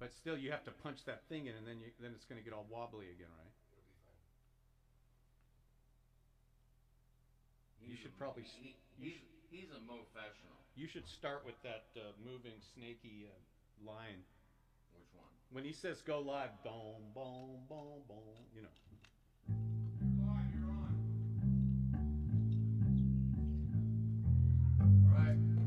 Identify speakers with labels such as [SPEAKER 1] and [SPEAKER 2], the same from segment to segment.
[SPEAKER 1] But still, you have to punch that thing in, and then you, then it's going to get all wobbly again, right? You should probably.
[SPEAKER 2] He,
[SPEAKER 1] you
[SPEAKER 2] he's, should- he's a professional.
[SPEAKER 1] You should start with that uh, moving snaky uh, line.
[SPEAKER 2] Which one?
[SPEAKER 1] When he says go live, boom, boom, boom, boom, you know.
[SPEAKER 3] All right.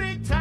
[SPEAKER 4] big time.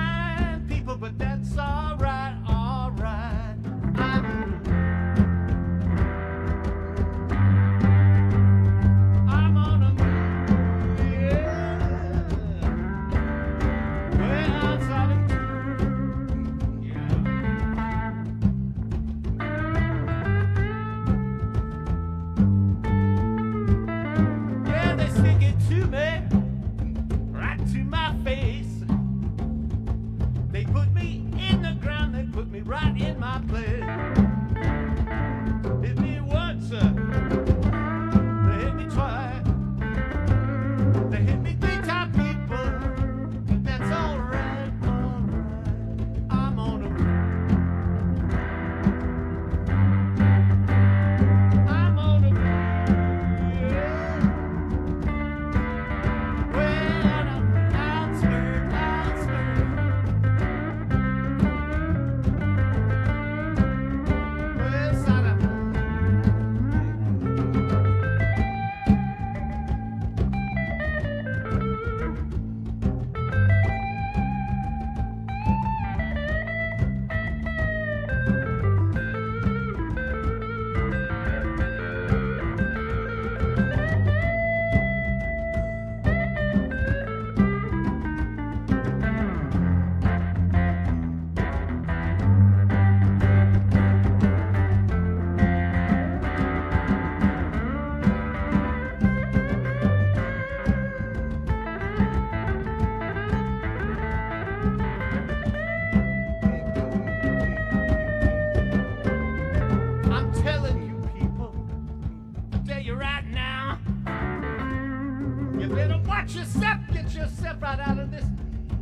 [SPEAKER 4] Better watch yourself, get yourself right out of this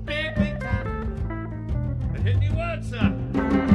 [SPEAKER 4] big, big time. Hit me words, sir.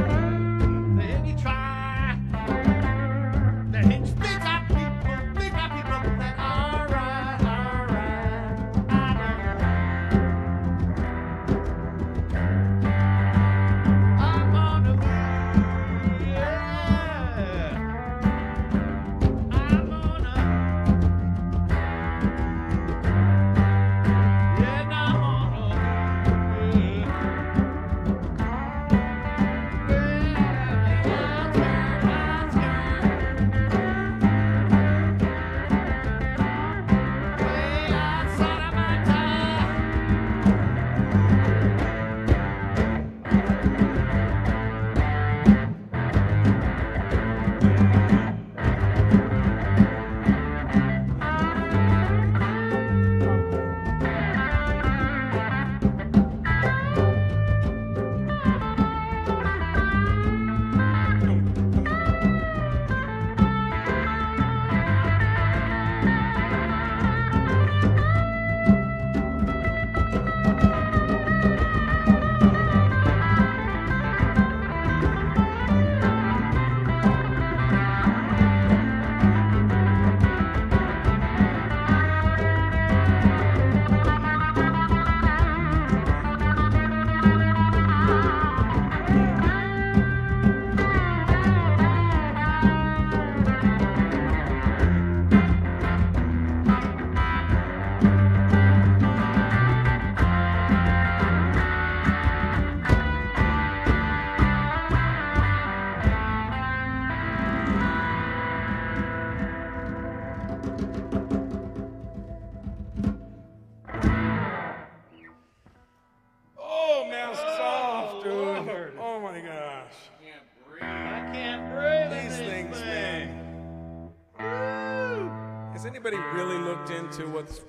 [SPEAKER 4] Anybody really looked into what's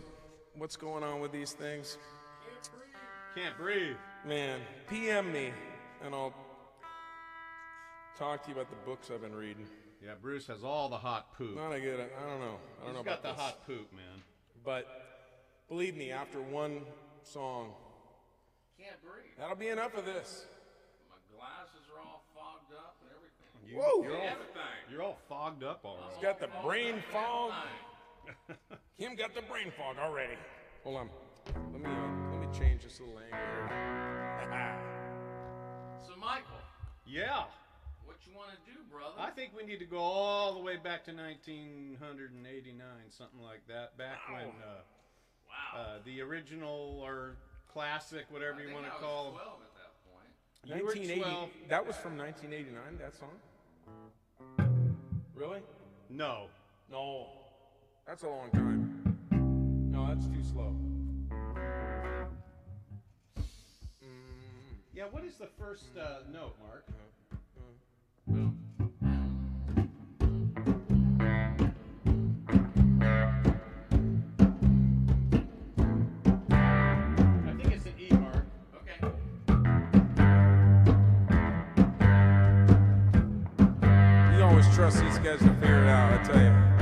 [SPEAKER 4] what's going on with these things?
[SPEAKER 5] Can't breathe.
[SPEAKER 4] Man, PM me and I'll talk to you about the books I've been reading.
[SPEAKER 5] Yeah, Bruce has all the hot poop.
[SPEAKER 4] Not a good. I don't know. I don't
[SPEAKER 5] He's
[SPEAKER 4] know
[SPEAKER 5] got
[SPEAKER 4] about
[SPEAKER 5] the
[SPEAKER 4] this.
[SPEAKER 5] hot poop, man.
[SPEAKER 4] But believe me, after one song,
[SPEAKER 2] Can't breathe.
[SPEAKER 4] that'll be enough of this.
[SPEAKER 2] My glasses are all fogged up and everything.
[SPEAKER 5] You,
[SPEAKER 4] Whoa.
[SPEAKER 5] You're all,
[SPEAKER 2] Everything.
[SPEAKER 5] you're all fogged up already.
[SPEAKER 4] He's got the brain fog.
[SPEAKER 2] Everything.
[SPEAKER 4] Him got the brain fog already. Hold on. Let me uh, let me change this little angle here.
[SPEAKER 2] So, Michael,
[SPEAKER 5] Yeah.
[SPEAKER 2] what you want to do, brother?
[SPEAKER 5] I think we need to go all the way back to 1989, something like that. Back when uh,
[SPEAKER 2] wow.
[SPEAKER 5] uh, the original or classic, whatever
[SPEAKER 2] I
[SPEAKER 5] you want to
[SPEAKER 2] was
[SPEAKER 5] call them.
[SPEAKER 2] 12 at that point.
[SPEAKER 5] You were
[SPEAKER 4] 1980.
[SPEAKER 5] 12.
[SPEAKER 4] That was from 1989. That song. Really?
[SPEAKER 5] No.
[SPEAKER 4] No. That's a long time. No, that's too slow.
[SPEAKER 5] Yeah, what is the first uh, note, Mark? I think it's an E, Mark.
[SPEAKER 2] Okay.
[SPEAKER 4] You always trust these guys to figure it out. I tell you.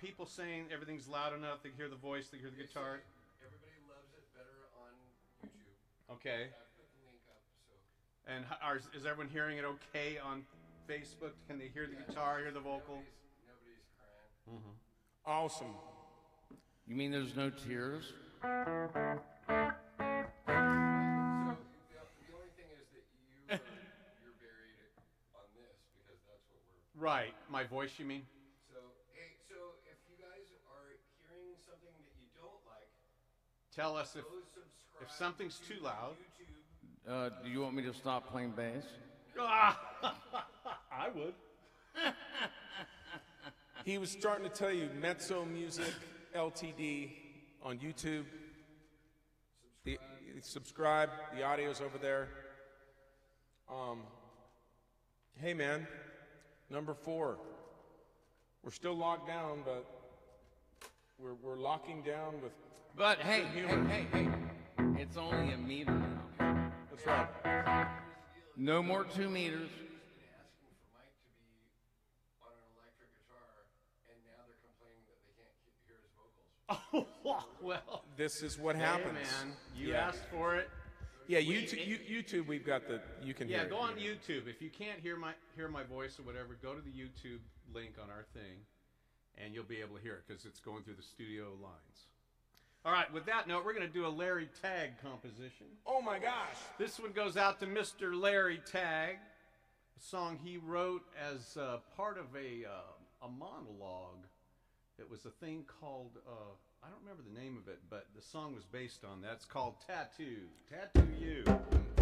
[SPEAKER 4] People saying everything's loud enough? They hear the voice, they hear the guitar.
[SPEAKER 3] Everybody loves it better on YouTube.
[SPEAKER 4] Okay.
[SPEAKER 3] I put the link up, so
[SPEAKER 4] And h- are, is everyone hearing it okay on Facebook? Can they hear the guitar, hear the vocal?
[SPEAKER 3] nobody's, nobody's crying. Mm-hmm.
[SPEAKER 5] Awesome.
[SPEAKER 2] You mean there's no tears?
[SPEAKER 3] So the, the only thing is that you are, you're buried on this because that's what we're.
[SPEAKER 4] Right. My voice, you mean?
[SPEAKER 3] So hey, so if you guys are hearing something that you don't like,
[SPEAKER 4] Tell us if, if something's
[SPEAKER 3] to
[SPEAKER 4] too loud.
[SPEAKER 2] Uh, do you want me to stop playing bass?
[SPEAKER 4] I would.
[SPEAKER 5] He was starting to tell you Mezzo Music Ltd on YouTube. The, subscribe. The audio's over there. Um, hey man, number four. We're still locked down, but we're, we're locking down with.
[SPEAKER 2] But hey, hey,
[SPEAKER 5] humor.
[SPEAKER 2] hey, hey, it's only a meter now.
[SPEAKER 5] That's right.
[SPEAKER 2] No more two meters.
[SPEAKER 3] He's been asking for Mike to be on an electric guitar, and now they're complaining that they can't he- hear his vocals.
[SPEAKER 4] well,
[SPEAKER 5] This is what
[SPEAKER 4] hey,
[SPEAKER 5] happens.
[SPEAKER 4] man, you
[SPEAKER 5] yeah.
[SPEAKER 4] asked for it.
[SPEAKER 5] Yeah, YouTube, you, YouTube. We've got the. You can
[SPEAKER 4] Yeah,
[SPEAKER 5] hear.
[SPEAKER 4] go
[SPEAKER 5] it.
[SPEAKER 4] on YouTube. If you can't hear my hear my voice or whatever, go to the YouTube link on our thing, and you'll be able to hear it because it's going through the studio lines. All right. With that note, we're going to do a Larry Tagg composition.
[SPEAKER 5] Oh my gosh.
[SPEAKER 4] This one goes out to Mr. Larry Tagg, a song he wrote as uh, part of a uh, a monologue. It was a thing called uh, I don't remember the name of it, but the song was based on that. It's called Tattoo. Tattoo You.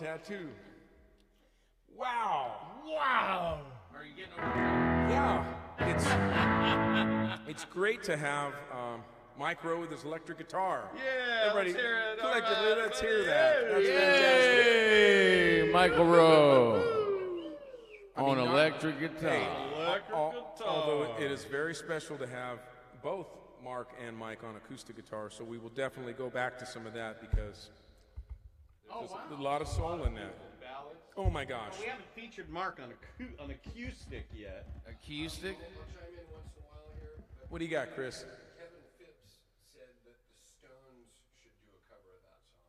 [SPEAKER 6] Tattoo.
[SPEAKER 5] Wow.
[SPEAKER 4] Wow.
[SPEAKER 2] Are you getting over
[SPEAKER 5] Yeah, it's it's great to have um, Mike Roe with his electric guitar.
[SPEAKER 4] Yeah,
[SPEAKER 5] Everybody,
[SPEAKER 4] let's hear it.
[SPEAKER 5] Collectively,
[SPEAKER 4] right,
[SPEAKER 5] let's hear that. That's fantastic.
[SPEAKER 2] Hey, Michael Roe on
[SPEAKER 5] not-
[SPEAKER 2] electric guitar.
[SPEAKER 4] Electric
[SPEAKER 5] Al-
[SPEAKER 4] guitar.
[SPEAKER 5] Although it is very special to have both Mark and Mike on acoustic guitar, so we will definitely go back to some of that because there's a lot of soul in that. Oh my gosh.
[SPEAKER 4] We haven't featured Mark on acou- on acoustic yet.
[SPEAKER 2] Acoustic.
[SPEAKER 3] I'll chime in once in a while here, but
[SPEAKER 5] What do you got, Chris?
[SPEAKER 3] Kevin Phipps said that the Stones should do a cover of that song.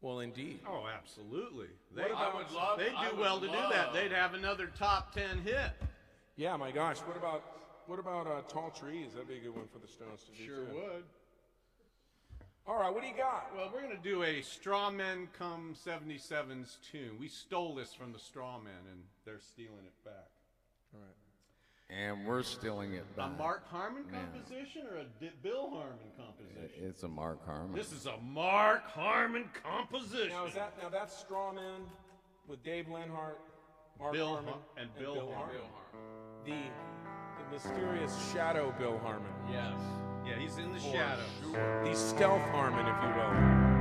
[SPEAKER 5] Well, indeed.
[SPEAKER 4] Oh, absolutely. They,
[SPEAKER 2] I would love.
[SPEAKER 4] they
[SPEAKER 2] I
[SPEAKER 4] do
[SPEAKER 2] would
[SPEAKER 4] well to do that. They'd have another top ten hit.
[SPEAKER 5] Yeah, my gosh. What about what about uh, Tall Trees? That'd be a good one for the Stones to do too.
[SPEAKER 4] Sure would.
[SPEAKER 5] All right, what do you got?
[SPEAKER 4] Well, we're going to do a Strawmen Come 77's tune. We stole this from the Strawmen, and they're stealing it back.
[SPEAKER 5] All right.
[SPEAKER 2] And we're stealing it back. A.
[SPEAKER 4] Mark Harmon
[SPEAKER 2] Yeah.
[SPEAKER 4] composition or a Bill Harmon composition?
[SPEAKER 2] It's a Mark Harmon.
[SPEAKER 4] This is a Mark Harmon composition.
[SPEAKER 5] Now is that now that's Strawman with Dave Leonhardt, Mark
[SPEAKER 4] Bill
[SPEAKER 5] Harmon,
[SPEAKER 4] Har- and Bill Harmon.
[SPEAKER 5] The the mysterious shadow Bill Harmon.
[SPEAKER 2] yes.
[SPEAKER 4] Yeah, he's in the shadows.
[SPEAKER 5] The stealth Harmon, if you will.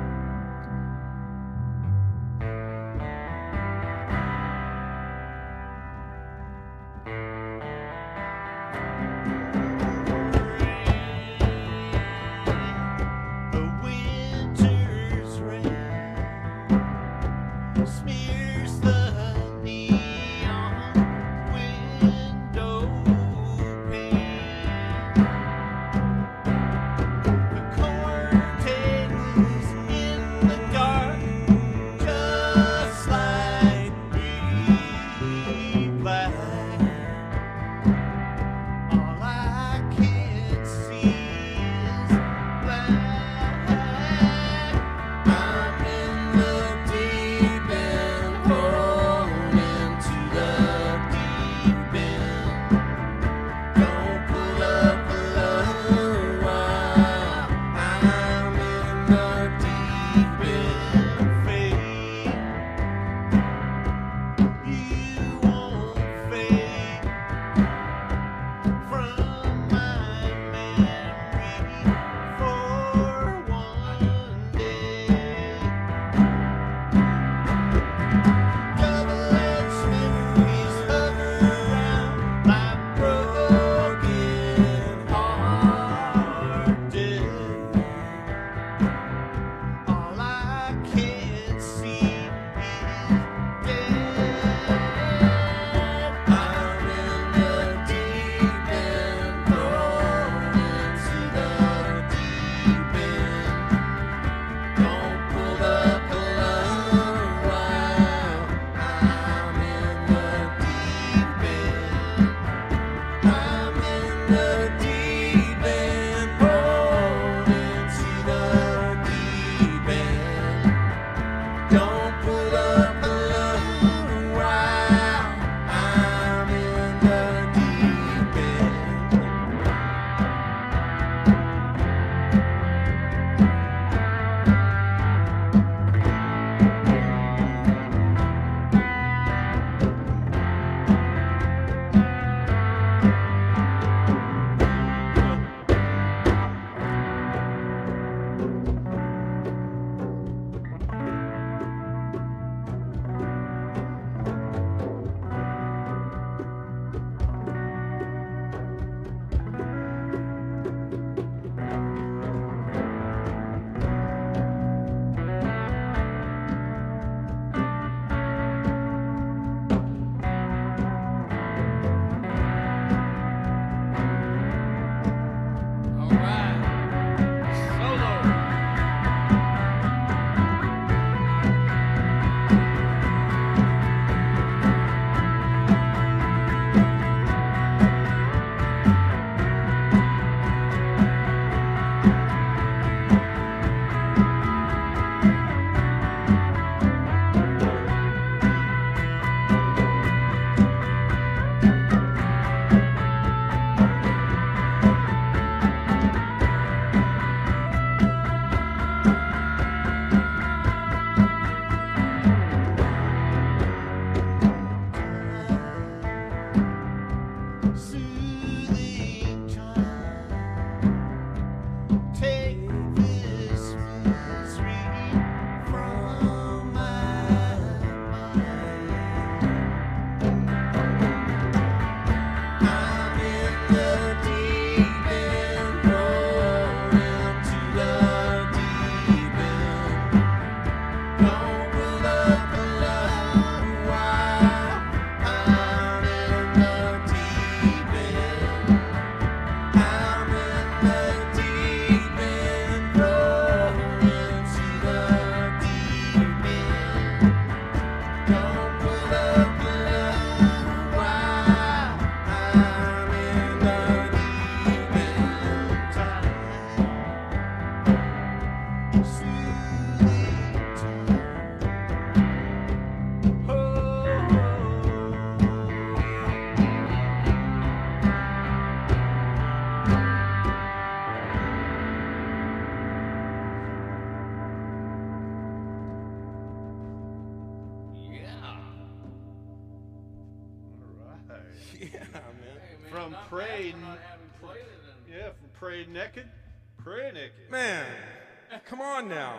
[SPEAKER 5] On now.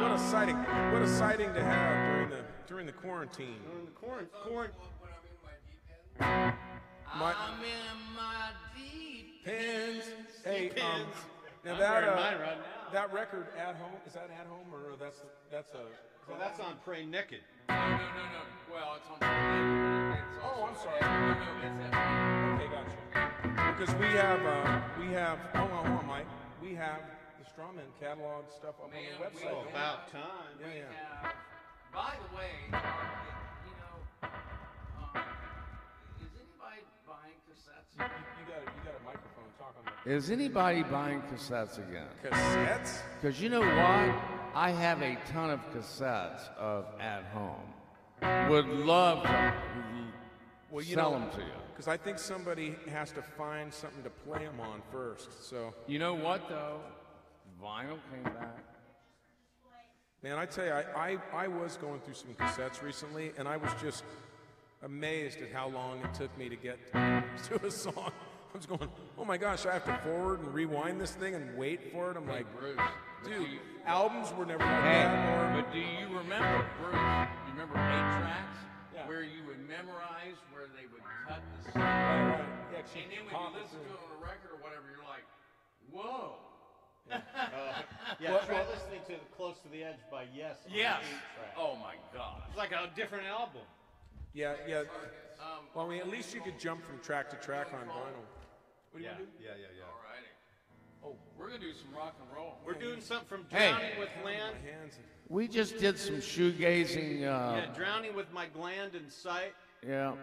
[SPEAKER 5] What a sighting! What a sighting to have during the during the quarantine.
[SPEAKER 4] In the quarant, quarant,
[SPEAKER 3] I'm in my deep end,
[SPEAKER 5] My
[SPEAKER 2] I'm in my deep
[SPEAKER 5] pins. Hey, um, now
[SPEAKER 4] I'm
[SPEAKER 5] that uh,
[SPEAKER 4] mine right now.
[SPEAKER 5] that record at home is that at home or that's that's a.
[SPEAKER 4] Well, that's on Pray Naked.
[SPEAKER 2] No, no, no, no. Well, it's on the it's
[SPEAKER 5] Oh, I'm sorry.
[SPEAKER 2] No, no, it's at-
[SPEAKER 5] Okay, gotcha. Because we have uh, we have hold on, hold on, Mike. We have the Strawman catalog stuff up
[SPEAKER 2] Man,
[SPEAKER 5] on the
[SPEAKER 2] we
[SPEAKER 5] website.
[SPEAKER 4] Oh,
[SPEAKER 2] have-
[SPEAKER 4] about time.
[SPEAKER 5] yeah, yeah.
[SPEAKER 2] have- By the way, uh, you know, um, is anybody buying cassettes?
[SPEAKER 5] You, you got a, you got a microphone. Talk on the
[SPEAKER 6] Is anybody buying cassettes again?
[SPEAKER 5] cassettes.
[SPEAKER 6] Because you know what? I have a ton of cassettes of At Home. Would love to
[SPEAKER 5] Well, you
[SPEAKER 6] sell
[SPEAKER 5] know,
[SPEAKER 6] them to you.
[SPEAKER 5] Because I think somebody has to find something to play them on first. So,
[SPEAKER 6] You know what though? Vinyl came back.
[SPEAKER 5] man, I tell you, I, I, I was going through some cassettes recently, and I was just amazed at how long it took me to get to a song. I was going, oh my gosh, I have to forward and rewind this thing and wait for it. I'm like,
[SPEAKER 2] Bruce.
[SPEAKER 5] dude, albums were never like
[SPEAKER 6] Hey,
[SPEAKER 5] that. Or,
[SPEAKER 2] But do you remember, Bruce? You remember eight tracks?
[SPEAKER 5] Yeah.
[SPEAKER 2] Where you would memorize where they would cut the song.
[SPEAKER 5] right. Yeah,
[SPEAKER 2] And then when you listen to it on a record or whatever, you're like, whoa.
[SPEAKER 4] Yeah,
[SPEAKER 5] Well-
[SPEAKER 4] try
[SPEAKER 5] well-
[SPEAKER 4] listening to Close to the Edge by Yes. on
[SPEAKER 2] Yes.
[SPEAKER 4] the eight track.
[SPEAKER 2] Oh my God.
[SPEAKER 4] It's like a different album.
[SPEAKER 5] Yeah, yeah.
[SPEAKER 2] Um,
[SPEAKER 5] Well, I mean, at least you could jump from track to track on vinyl. What do you
[SPEAKER 4] Yeah,
[SPEAKER 5] want to do?
[SPEAKER 4] yeah, yeah, yeah.
[SPEAKER 2] Alrighty. Oh, we're gonna do some rock and roll.
[SPEAKER 4] We're doing something from
[SPEAKER 6] Hey.
[SPEAKER 4] Drowning with Land.
[SPEAKER 5] My hands.
[SPEAKER 6] We just did some shoegazing.
[SPEAKER 4] Yeah,
[SPEAKER 6] Uh,
[SPEAKER 4] Drowning with My Gland in Sight.
[SPEAKER 6] yeah.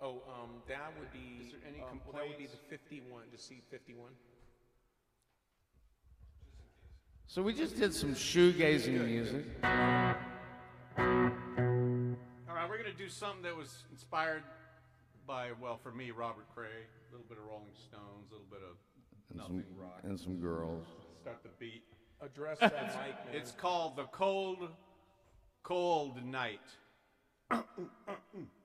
[SPEAKER 5] Oh, um, that would be.
[SPEAKER 4] Is there any
[SPEAKER 5] um, well, that would be the 51. Just see 51.
[SPEAKER 6] So we just did some shoegazing music.
[SPEAKER 4] All right, we're going to do something that was inspired by, well, for me, Robert Cray. A little bit of Rolling Stones, a little bit of
[SPEAKER 6] And some,
[SPEAKER 4] rock.
[SPEAKER 6] and some girls.
[SPEAKER 4] Start the beat.
[SPEAKER 5] Address that mic, man.
[SPEAKER 4] It's called The Cold, Cold Night.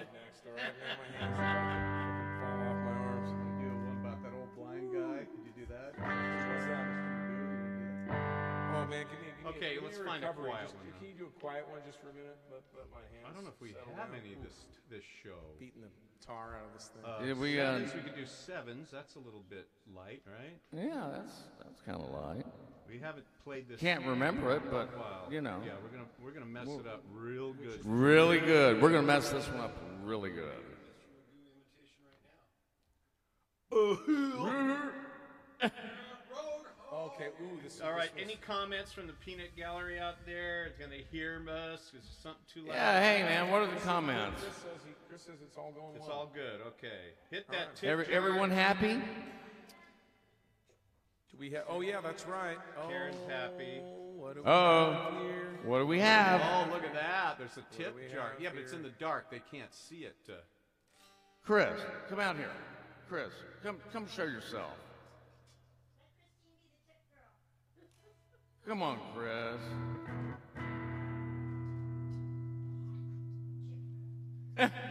[SPEAKER 7] But
[SPEAKER 5] do a ballad next, all right? Man, my hands are fucking fall off my arms.
[SPEAKER 7] Do one about that old blind guy. Could you do that?
[SPEAKER 5] What's that? Oh man, can you? Can you
[SPEAKER 7] Okay,
[SPEAKER 5] give
[SPEAKER 7] let's
[SPEAKER 5] a
[SPEAKER 7] find a quiet
[SPEAKER 5] Just-
[SPEAKER 7] one.
[SPEAKER 5] Can you do a quiet one just for a minute? Let, let my hands.
[SPEAKER 7] I don't know if we have
[SPEAKER 5] down.
[SPEAKER 7] any
[SPEAKER 5] Ooh,
[SPEAKER 7] this this show.
[SPEAKER 5] Beating the tar out of this thing.
[SPEAKER 7] Uh,
[SPEAKER 2] Yeah, we, uh,
[SPEAKER 7] we could do sevens. That's a little bit light, right?
[SPEAKER 2] Yeah, that's that's kind of light.
[SPEAKER 7] We haven't played this.
[SPEAKER 2] Can't remember it, but,
[SPEAKER 7] in while.
[SPEAKER 2] you know.
[SPEAKER 7] Yeah, we're gonna we're gonna mess it up real good.
[SPEAKER 2] Really good. We're gonna mess this one up really good.
[SPEAKER 5] okay. Ooh, this. is-
[SPEAKER 7] All right. Any comments from the peanut gallery out there? Can they hear us? Is there something too loud?
[SPEAKER 2] Yeah, hey man, what are the comments?
[SPEAKER 5] Chris says, he, Chris says it's all going
[SPEAKER 7] It's
[SPEAKER 5] well.
[SPEAKER 7] all good. Okay. Hit that tip.
[SPEAKER 2] Every, everyone happy?
[SPEAKER 5] Do we have? Oh yeah, that's right.
[SPEAKER 7] Karen's
[SPEAKER 5] oh,
[SPEAKER 7] happy.
[SPEAKER 5] What do we
[SPEAKER 2] Oh,
[SPEAKER 5] have here?
[SPEAKER 2] what do we have?
[SPEAKER 7] Oh, look at that. There's a tip jar.
[SPEAKER 5] have
[SPEAKER 7] Yeah, but it's in the dark. They can't see it. Uh,
[SPEAKER 2] Chris, come out here. Chris, come come show yourself. Come on, Chris.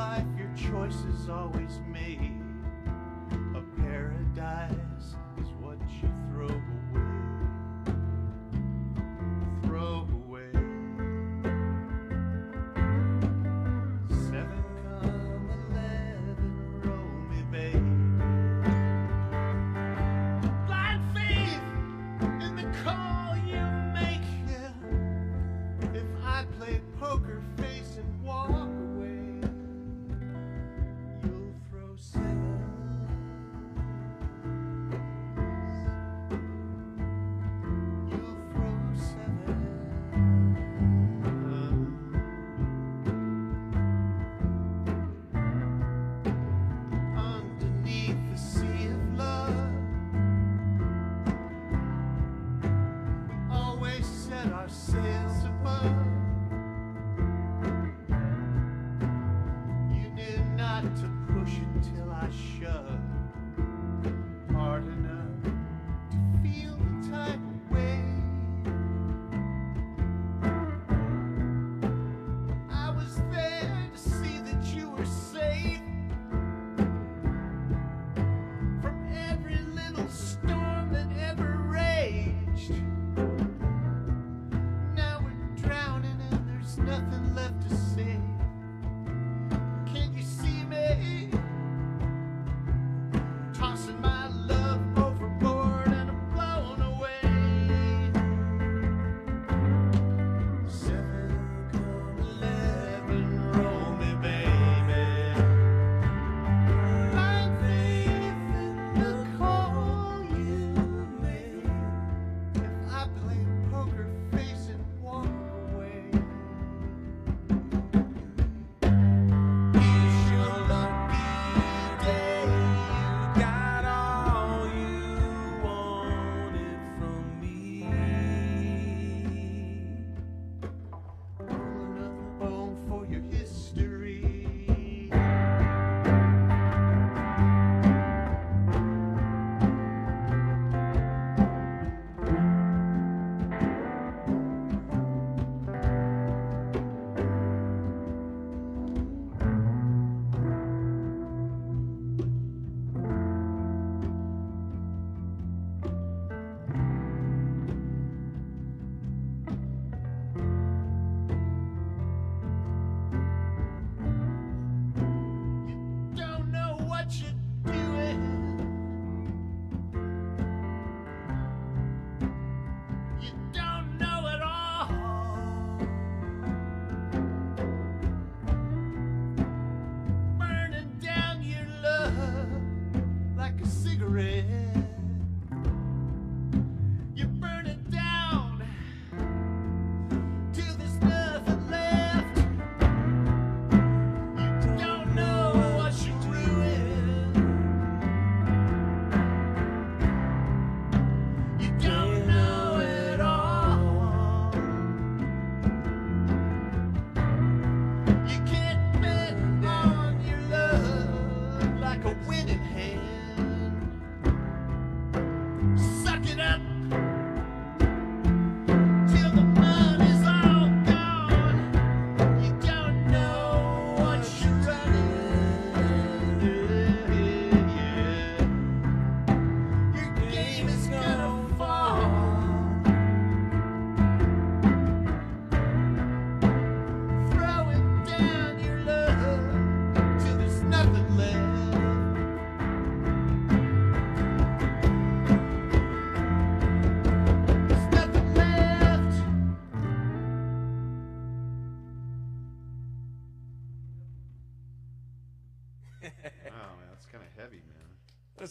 [SPEAKER 4] life your is always made.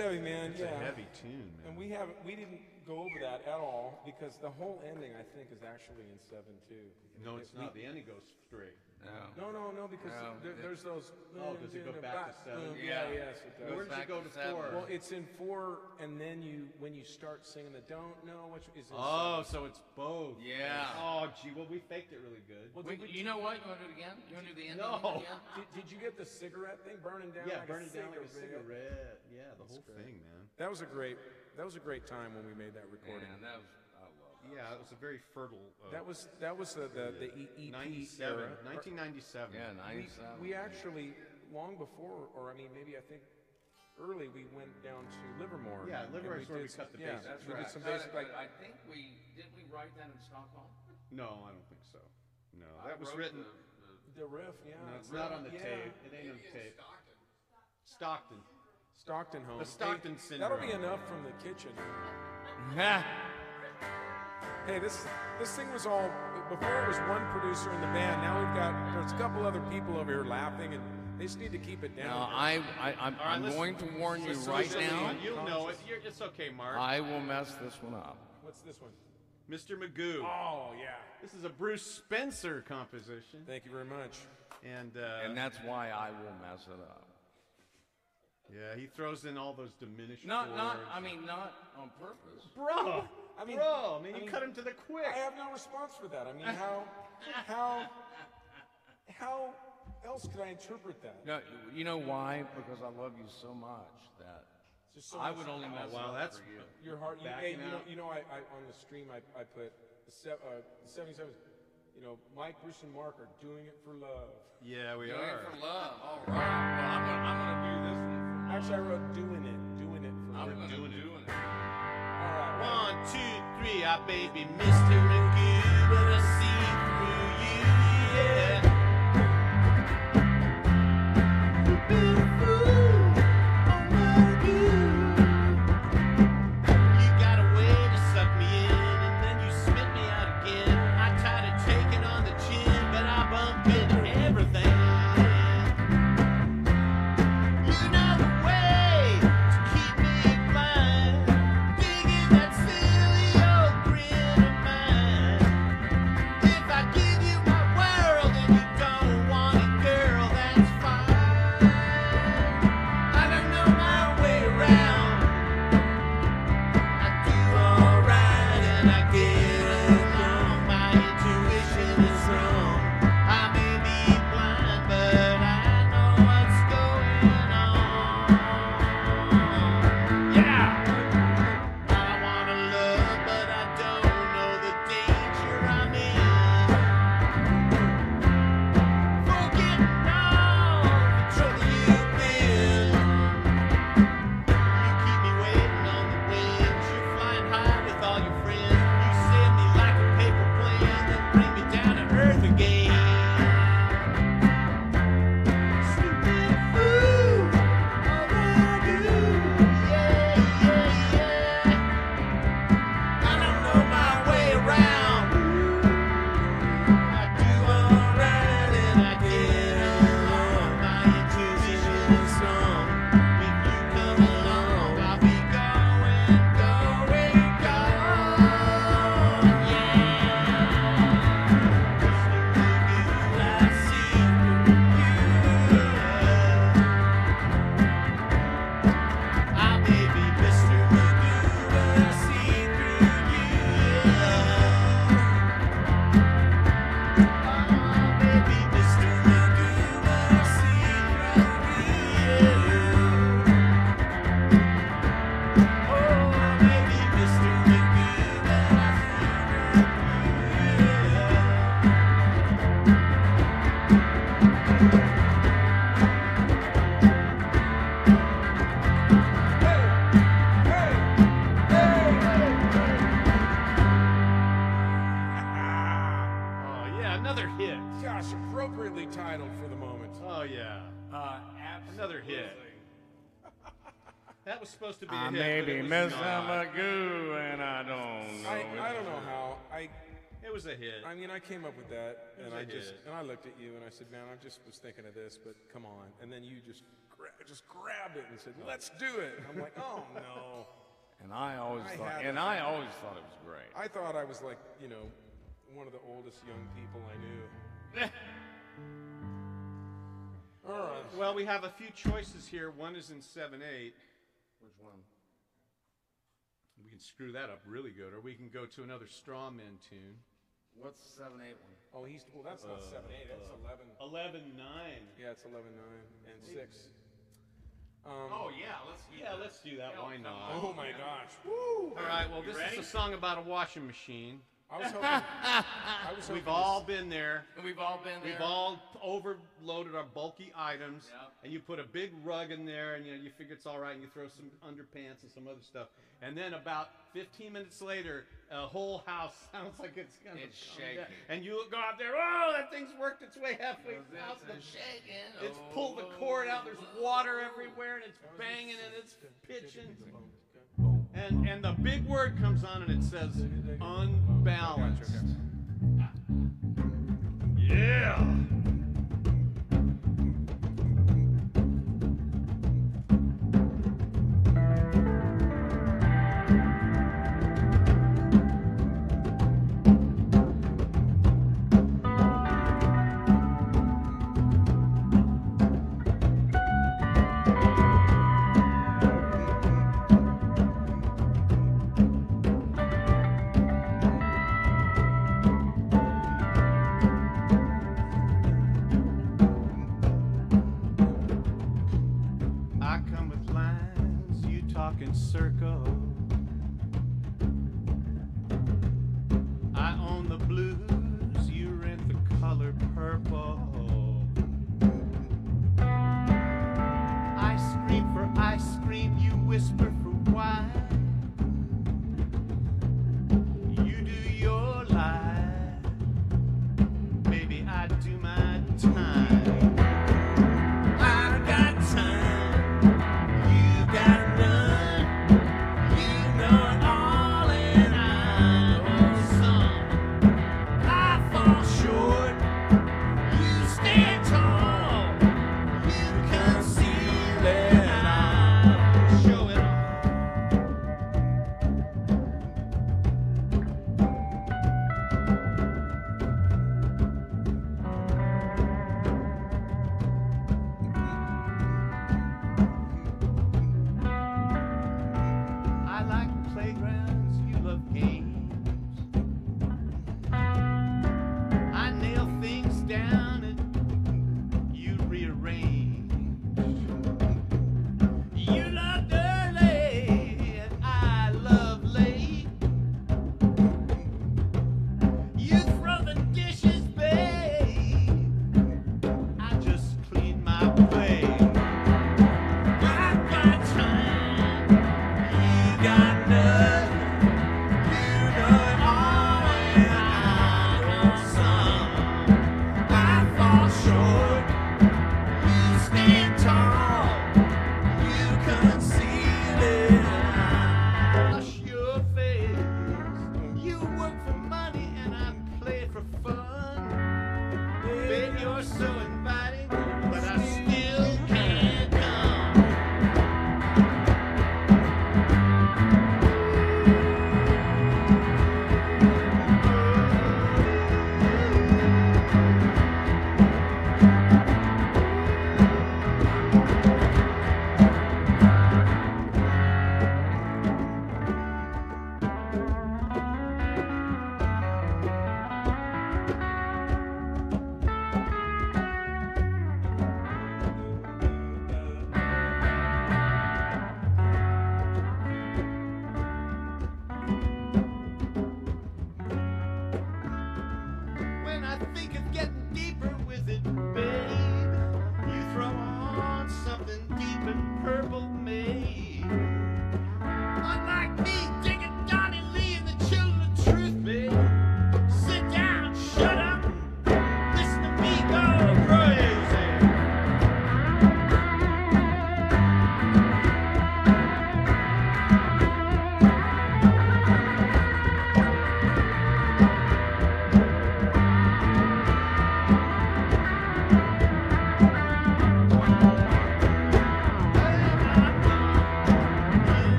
[SPEAKER 8] Heavy, man. It's
[SPEAKER 5] yeah.
[SPEAKER 8] a heavy tune, man.
[SPEAKER 5] And we haven't, we didn't go over that at all because the whole ending, I think, is actually in seven two.
[SPEAKER 8] no, it's
[SPEAKER 5] We-
[SPEAKER 8] not. The ending goes straight.
[SPEAKER 2] No.
[SPEAKER 5] No, no, no, because
[SPEAKER 2] No,
[SPEAKER 5] there,
[SPEAKER 2] it-
[SPEAKER 5] there's those.
[SPEAKER 8] Oh, does it go back to seven? Mm-hmm.
[SPEAKER 5] Yeah,
[SPEAKER 2] Yeah.
[SPEAKER 5] yes, it
[SPEAKER 2] Goes
[SPEAKER 5] does.
[SPEAKER 8] Where does
[SPEAKER 2] back
[SPEAKER 8] it go
[SPEAKER 2] to
[SPEAKER 8] to
[SPEAKER 2] seven.
[SPEAKER 8] four?
[SPEAKER 5] Well, it's in four, and then you, when you start singing the "Don't Know which is in
[SPEAKER 8] Oh,
[SPEAKER 5] seven.
[SPEAKER 8] so it's both.
[SPEAKER 2] Yeah.
[SPEAKER 8] Oh, gee, well, we faked it really good.
[SPEAKER 5] Well,
[SPEAKER 2] Wait,
[SPEAKER 5] did,
[SPEAKER 2] you know what? You want to do it again? You want to do the ending
[SPEAKER 8] No.
[SPEAKER 2] again?
[SPEAKER 5] did, did you get the cigarette thing burning down?
[SPEAKER 8] yeah,
[SPEAKER 5] like
[SPEAKER 8] burning
[SPEAKER 5] a
[SPEAKER 8] down like a
[SPEAKER 5] cigarette?
[SPEAKER 8] cigarette. Yeah, the whole thing, man.
[SPEAKER 5] That was a great. That was a great time when we made that recording.
[SPEAKER 2] Man, that was, I love that.
[SPEAKER 8] Yeah, it was a very fertile. Uh,
[SPEAKER 5] That was that was the the, the EP
[SPEAKER 8] 97,
[SPEAKER 5] era.
[SPEAKER 8] 1997.
[SPEAKER 2] Yeah,
[SPEAKER 5] We,
[SPEAKER 2] 97.
[SPEAKER 5] we actually long before, or I mean, maybe I think early we went down to Livermore.
[SPEAKER 4] Yeah, Livermore
[SPEAKER 5] we
[SPEAKER 4] is where
[SPEAKER 5] did
[SPEAKER 4] we cut
[SPEAKER 5] some-
[SPEAKER 4] the
[SPEAKER 5] yeah,
[SPEAKER 4] basics.
[SPEAKER 2] That's
[SPEAKER 5] we
[SPEAKER 2] right.
[SPEAKER 5] did some
[SPEAKER 2] But-
[SPEAKER 5] basic, like,
[SPEAKER 2] I think we didn't we write that in Stockholm.
[SPEAKER 4] No, I don't think so. No,
[SPEAKER 2] I
[SPEAKER 4] that was written.
[SPEAKER 2] the-
[SPEAKER 5] the riff, yeah.
[SPEAKER 4] No, it's not on the
[SPEAKER 5] yeah.
[SPEAKER 4] tape. It ain't on the tape. Stockton.
[SPEAKER 5] Stockton home.
[SPEAKER 4] The Stockton
[SPEAKER 5] hey, That'll be enough from the kitchen.
[SPEAKER 2] the-
[SPEAKER 5] Hey, this this thing was all before it was one producer in the band. Now we've got there's a couple other people over here laughing, and they just need to keep it down.
[SPEAKER 2] Now I, I I'm,
[SPEAKER 4] All right,
[SPEAKER 2] I'm
[SPEAKER 4] listen-
[SPEAKER 2] going to warn you right now.
[SPEAKER 4] You'll know it. You're, it's okay, Mark.
[SPEAKER 2] I will mess this one up.
[SPEAKER 5] What's this one?
[SPEAKER 4] Mr. Magoo.
[SPEAKER 5] Oh yeah.
[SPEAKER 4] This is a Bruce Spencer composition,
[SPEAKER 5] Thank you very much.
[SPEAKER 4] and uh,
[SPEAKER 2] And that's why I will mess it up.
[SPEAKER 4] yeah, he throws in all those diminished
[SPEAKER 2] Not, not.
[SPEAKER 4] chords.
[SPEAKER 2] I mean, not on purpose.
[SPEAKER 4] bro.
[SPEAKER 5] I mean-
[SPEAKER 4] bro, man,
[SPEAKER 5] I
[SPEAKER 4] you
[SPEAKER 5] mean-
[SPEAKER 4] cut him to the quick.
[SPEAKER 5] I have no response for that. I mean, how how how else could I interpret that?
[SPEAKER 2] No, you know why? Because I love you so much that
[SPEAKER 5] just so
[SPEAKER 2] I
[SPEAKER 5] much-
[SPEAKER 2] would only mess
[SPEAKER 4] wow,
[SPEAKER 2] it up
[SPEAKER 4] that's-
[SPEAKER 2] for you.
[SPEAKER 5] Your heart. You, hey, you know, you know, I, I on the stream I, I put the, se- uh, the 77. You know, Mike, Bruce, and Mark are doing it for love.
[SPEAKER 4] Yeah, we
[SPEAKER 2] Doing
[SPEAKER 4] are.
[SPEAKER 2] Doing it for love. All right. Well, I'm gonna, I'm gonna do this one. For
[SPEAKER 5] Actually, I wrote doing it, doing it for
[SPEAKER 2] I'm
[SPEAKER 5] love.
[SPEAKER 2] gonna
[SPEAKER 4] doing it.
[SPEAKER 2] doing it.
[SPEAKER 5] All right.
[SPEAKER 4] One, two, three, I baby Mr. Magoo, but I see hit.
[SPEAKER 2] may
[SPEAKER 4] but
[SPEAKER 2] be
[SPEAKER 4] it was
[SPEAKER 2] Magoo, and I don't know.
[SPEAKER 5] I. I don't know how. I
[SPEAKER 4] It was a hit.
[SPEAKER 5] I mean, I came up with that,
[SPEAKER 4] It
[SPEAKER 5] and I just
[SPEAKER 4] hit.
[SPEAKER 5] and I looked at you and I said, "Man, I just was thinking of this, but come on." And then you just gra- just grabbed it and said, "Let's do it." I'm like, "Oh no."
[SPEAKER 2] And I always
[SPEAKER 5] I
[SPEAKER 2] thought,
[SPEAKER 5] had
[SPEAKER 2] and
[SPEAKER 5] it.
[SPEAKER 2] I always thought it was great.
[SPEAKER 5] I thought I was like, you know, one of the oldest young people I knew. All right.
[SPEAKER 4] Well, we have a few choices here. One is in seven eight.
[SPEAKER 2] Which one?
[SPEAKER 4] We can screw that up really good, or we can go to another straw man tune.
[SPEAKER 2] What's seven eight one?
[SPEAKER 5] Oh, he's well. That's not seven eight. That's eleven.
[SPEAKER 4] Eleven nine.
[SPEAKER 5] Yeah, it's eleven nine and six. Um,
[SPEAKER 2] Oh yeah, let's do
[SPEAKER 4] Yeah,
[SPEAKER 2] that.
[SPEAKER 4] let's do that.
[SPEAKER 2] Yeah,
[SPEAKER 4] Why not?
[SPEAKER 5] oh my gosh. Woo.
[SPEAKER 4] All right. Well, this
[SPEAKER 2] ready?
[SPEAKER 4] is a song about a washing machine.
[SPEAKER 5] I was hoping. I was hoping
[SPEAKER 4] We've all
[SPEAKER 5] s-
[SPEAKER 4] been there.
[SPEAKER 2] We've all been there.
[SPEAKER 4] We've all overloaded our bulky items,
[SPEAKER 2] Yep.
[SPEAKER 4] and you put a big rug in there, and you know you figure it's all right, and you throw some underpants and some other stuff, and then about 15 minutes later, a whole house sounds like it's gonna
[SPEAKER 2] It's
[SPEAKER 4] come down.
[SPEAKER 2] shaking.
[SPEAKER 4] and you go out there, oh, that thing's worked its way halfway out
[SPEAKER 2] It's
[SPEAKER 4] the
[SPEAKER 2] shaking.
[SPEAKER 4] It's pulled the cord out. There's water everywhere, and it's banging and it's pitching. And and the big word comes on, and it says unbalanced. Yeah.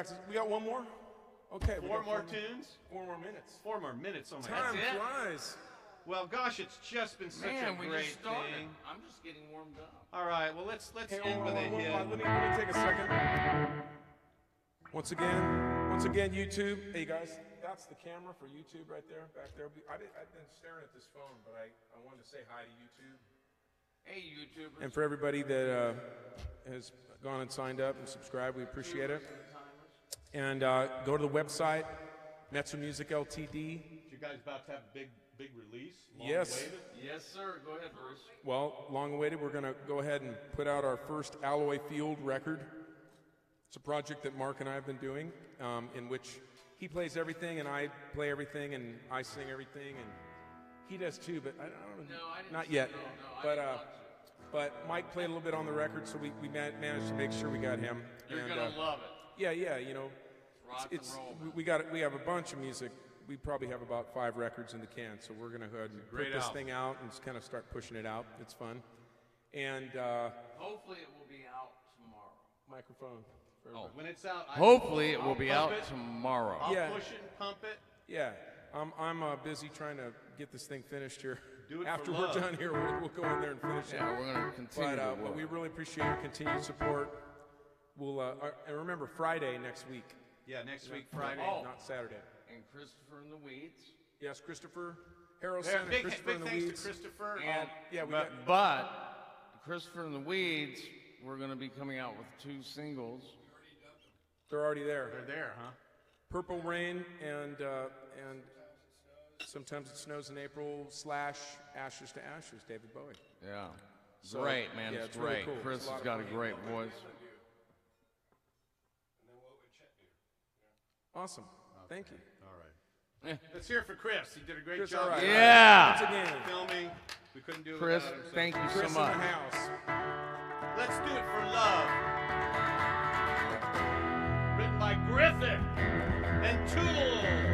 [SPEAKER 4] Getting
[SPEAKER 5] practice. We got one more. Okay. we
[SPEAKER 4] Four more
[SPEAKER 5] four
[SPEAKER 4] tunes.
[SPEAKER 5] Four more minutes.
[SPEAKER 4] Four more minutes. Oh my
[SPEAKER 5] Time
[SPEAKER 4] God.
[SPEAKER 2] it?
[SPEAKER 5] flies.
[SPEAKER 4] Well, gosh, it's just been such
[SPEAKER 2] Man,
[SPEAKER 4] a
[SPEAKER 2] we
[SPEAKER 4] great
[SPEAKER 2] just started.
[SPEAKER 4] thing.
[SPEAKER 2] I'm just getting warmed up.
[SPEAKER 4] All right. Well, let's let's
[SPEAKER 5] Hey,
[SPEAKER 4] end
[SPEAKER 5] hold
[SPEAKER 4] with a
[SPEAKER 5] on, hold
[SPEAKER 4] hit.
[SPEAKER 5] Let me, let me take a second. Once again, once again, YouTube. Hey guys, that's the camera for YouTube right there, back there. I've been, I've been staring at this phone, but I, I wanted to say hi to YouTube.
[SPEAKER 2] Hey, YouTubers.
[SPEAKER 5] And for everybody that uh, has gone and signed up and subscribed, we appreciate it. And uh, go to the website, Metro Music Ltd.
[SPEAKER 4] You guys about to have a big big release? Long
[SPEAKER 5] Yes.
[SPEAKER 4] awaited?
[SPEAKER 2] Yes, sir. Go ahead, Bruce.
[SPEAKER 5] Well, long awaited, we're going to go ahead and put out our first Alloy Field record. It's a project that Mark and I have been doing, um, in which he plays everything and I play everything and I sing everything and he does too, but I don't know.
[SPEAKER 2] No, I didn't.
[SPEAKER 5] Not yet.
[SPEAKER 2] No, no, I
[SPEAKER 5] but
[SPEAKER 2] didn't
[SPEAKER 5] uh, but Mike played a little bit on the record, so we, we managed to make sure we got him.
[SPEAKER 2] You're
[SPEAKER 5] And,
[SPEAKER 2] gonna
[SPEAKER 5] uh,
[SPEAKER 2] love it.
[SPEAKER 5] Yeah, yeah, you know,
[SPEAKER 2] Rock
[SPEAKER 5] it's,
[SPEAKER 2] and roll.
[SPEAKER 5] we- we got we have a bunch of music. We probably have about five records in the can, so we're gonna go ahead and
[SPEAKER 4] great
[SPEAKER 5] put this
[SPEAKER 4] album.
[SPEAKER 5] thing out and just kind of start pushing it out. It's fun. And uh,
[SPEAKER 2] Hopefully, it will be out tomorrow.
[SPEAKER 5] microphone. For
[SPEAKER 2] Oh.
[SPEAKER 5] everybody.
[SPEAKER 4] When it's out, I,
[SPEAKER 2] Hopefully, it
[SPEAKER 4] I'll
[SPEAKER 2] be out
[SPEAKER 4] it.
[SPEAKER 2] tomorrow.
[SPEAKER 4] I'll
[SPEAKER 5] Yeah.
[SPEAKER 4] push it and pump it.
[SPEAKER 5] Yeah, I'm I'm uh, busy trying to get this thing finished here.
[SPEAKER 4] Do it for
[SPEAKER 5] After
[SPEAKER 4] love.
[SPEAKER 5] we're done here, we'll, we'll go in there and finish
[SPEAKER 2] Yeah,
[SPEAKER 5] it.
[SPEAKER 2] we're gonna continue
[SPEAKER 5] But, uh,
[SPEAKER 2] to
[SPEAKER 5] but
[SPEAKER 2] work.
[SPEAKER 5] we really appreciate your continued support. We'll uh, uh, and remember Friday next week.
[SPEAKER 4] Yeah, next week Friday.
[SPEAKER 2] Oh.
[SPEAKER 5] not Saturday.
[SPEAKER 2] and Christopher and the Weeds.
[SPEAKER 5] Yes, Christopher
[SPEAKER 4] Yeah,
[SPEAKER 5] Harrelson and
[SPEAKER 4] big
[SPEAKER 5] Christopher
[SPEAKER 4] big
[SPEAKER 5] and the
[SPEAKER 4] thanks
[SPEAKER 5] Weeds.
[SPEAKER 4] to Christopher.
[SPEAKER 2] And
[SPEAKER 4] Um,
[SPEAKER 5] Yeah, we
[SPEAKER 2] but,
[SPEAKER 5] got
[SPEAKER 2] but Christopher and the Weeds, we're gonna be coming out with two singles.
[SPEAKER 5] they're already there.
[SPEAKER 4] they're there, huh?
[SPEAKER 5] Purple Rain and uh, and sometimes it snows in April slash Ashes to Ashes. David Bowie.
[SPEAKER 2] Yeah.
[SPEAKER 5] So,
[SPEAKER 2] great, man.
[SPEAKER 5] yeah,
[SPEAKER 2] it's
[SPEAKER 5] it's really
[SPEAKER 2] great.
[SPEAKER 5] cool. It's
[SPEAKER 2] Chris
[SPEAKER 5] a lot
[SPEAKER 2] has
[SPEAKER 5] of
[SPEAKER 2] got a great voice.
[SPEAKER 5] Awesome. Thank you.
[SPEAKER 4] All right. Let's hear it for Chris. He did a great
[SPEAKER 5] Chris,
[SPEAKER 4] job.
[SPEAKER 5] all right.
[SPEAKER 2] Yeah.
[SPEAKER 5] Once again,
[SPEAKER 4] Filming. We couldn't do it
[SPEAKER 2] Chris,
[SPEAKER 4] without him. so-
[SPEAKER 2] thank you
[SPEAKER 5] Chris
[SPEAKER 2] so
[SPEAKER 5] in
[SPEAKER 2] much.
[SPEAKER 5] the house.
[SPEAKER 4] Let's do it for love. Written by Griffin and Tool.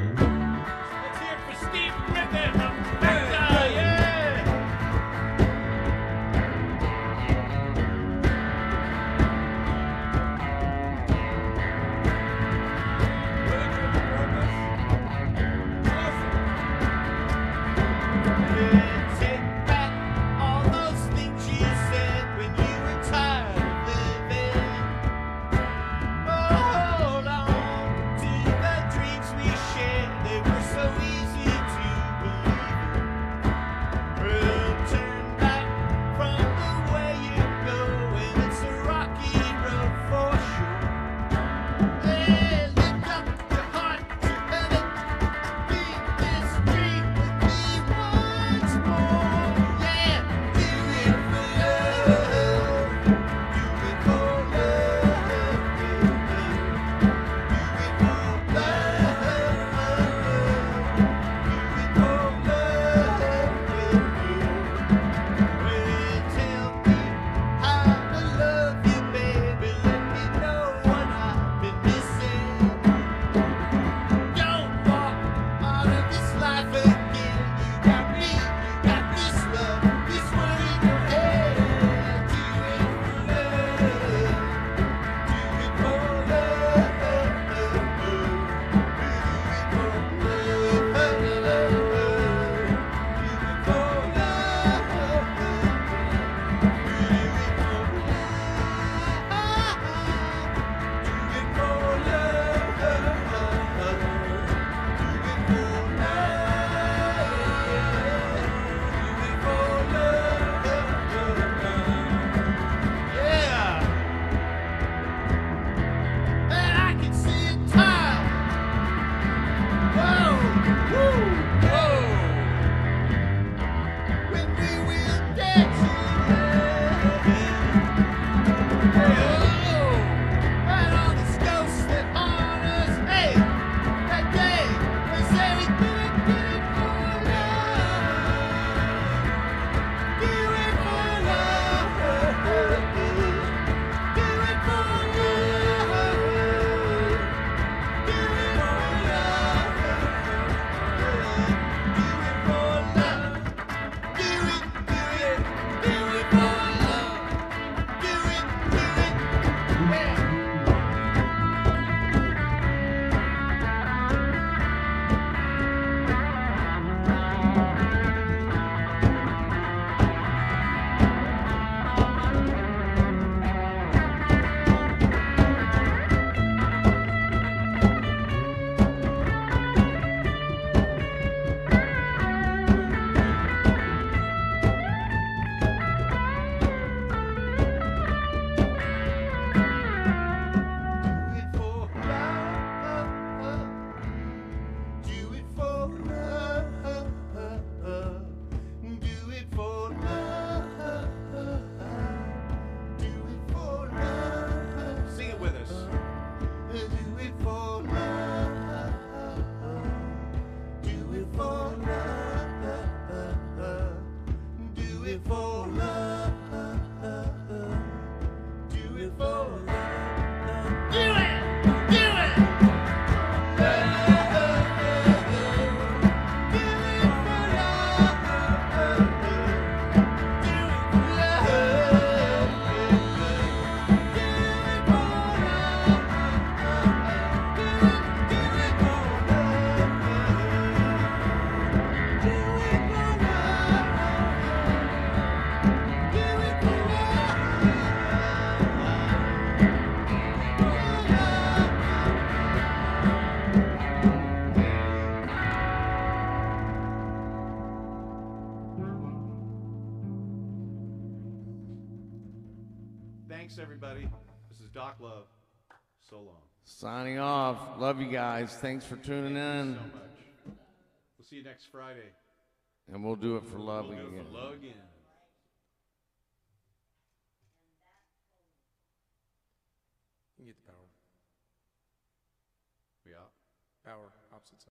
[SPEAKER 2] Off. Love you guys. Thanks for tuning
[SPEAKER 4] Thank
[SPEAKER 2] in.
[SPEAKER 4] so much. We'll see you next Friday.
[SPEAKER 2] And we'll do it for love
[SPEAKER 4] We'll
[SPEAKER 2] again.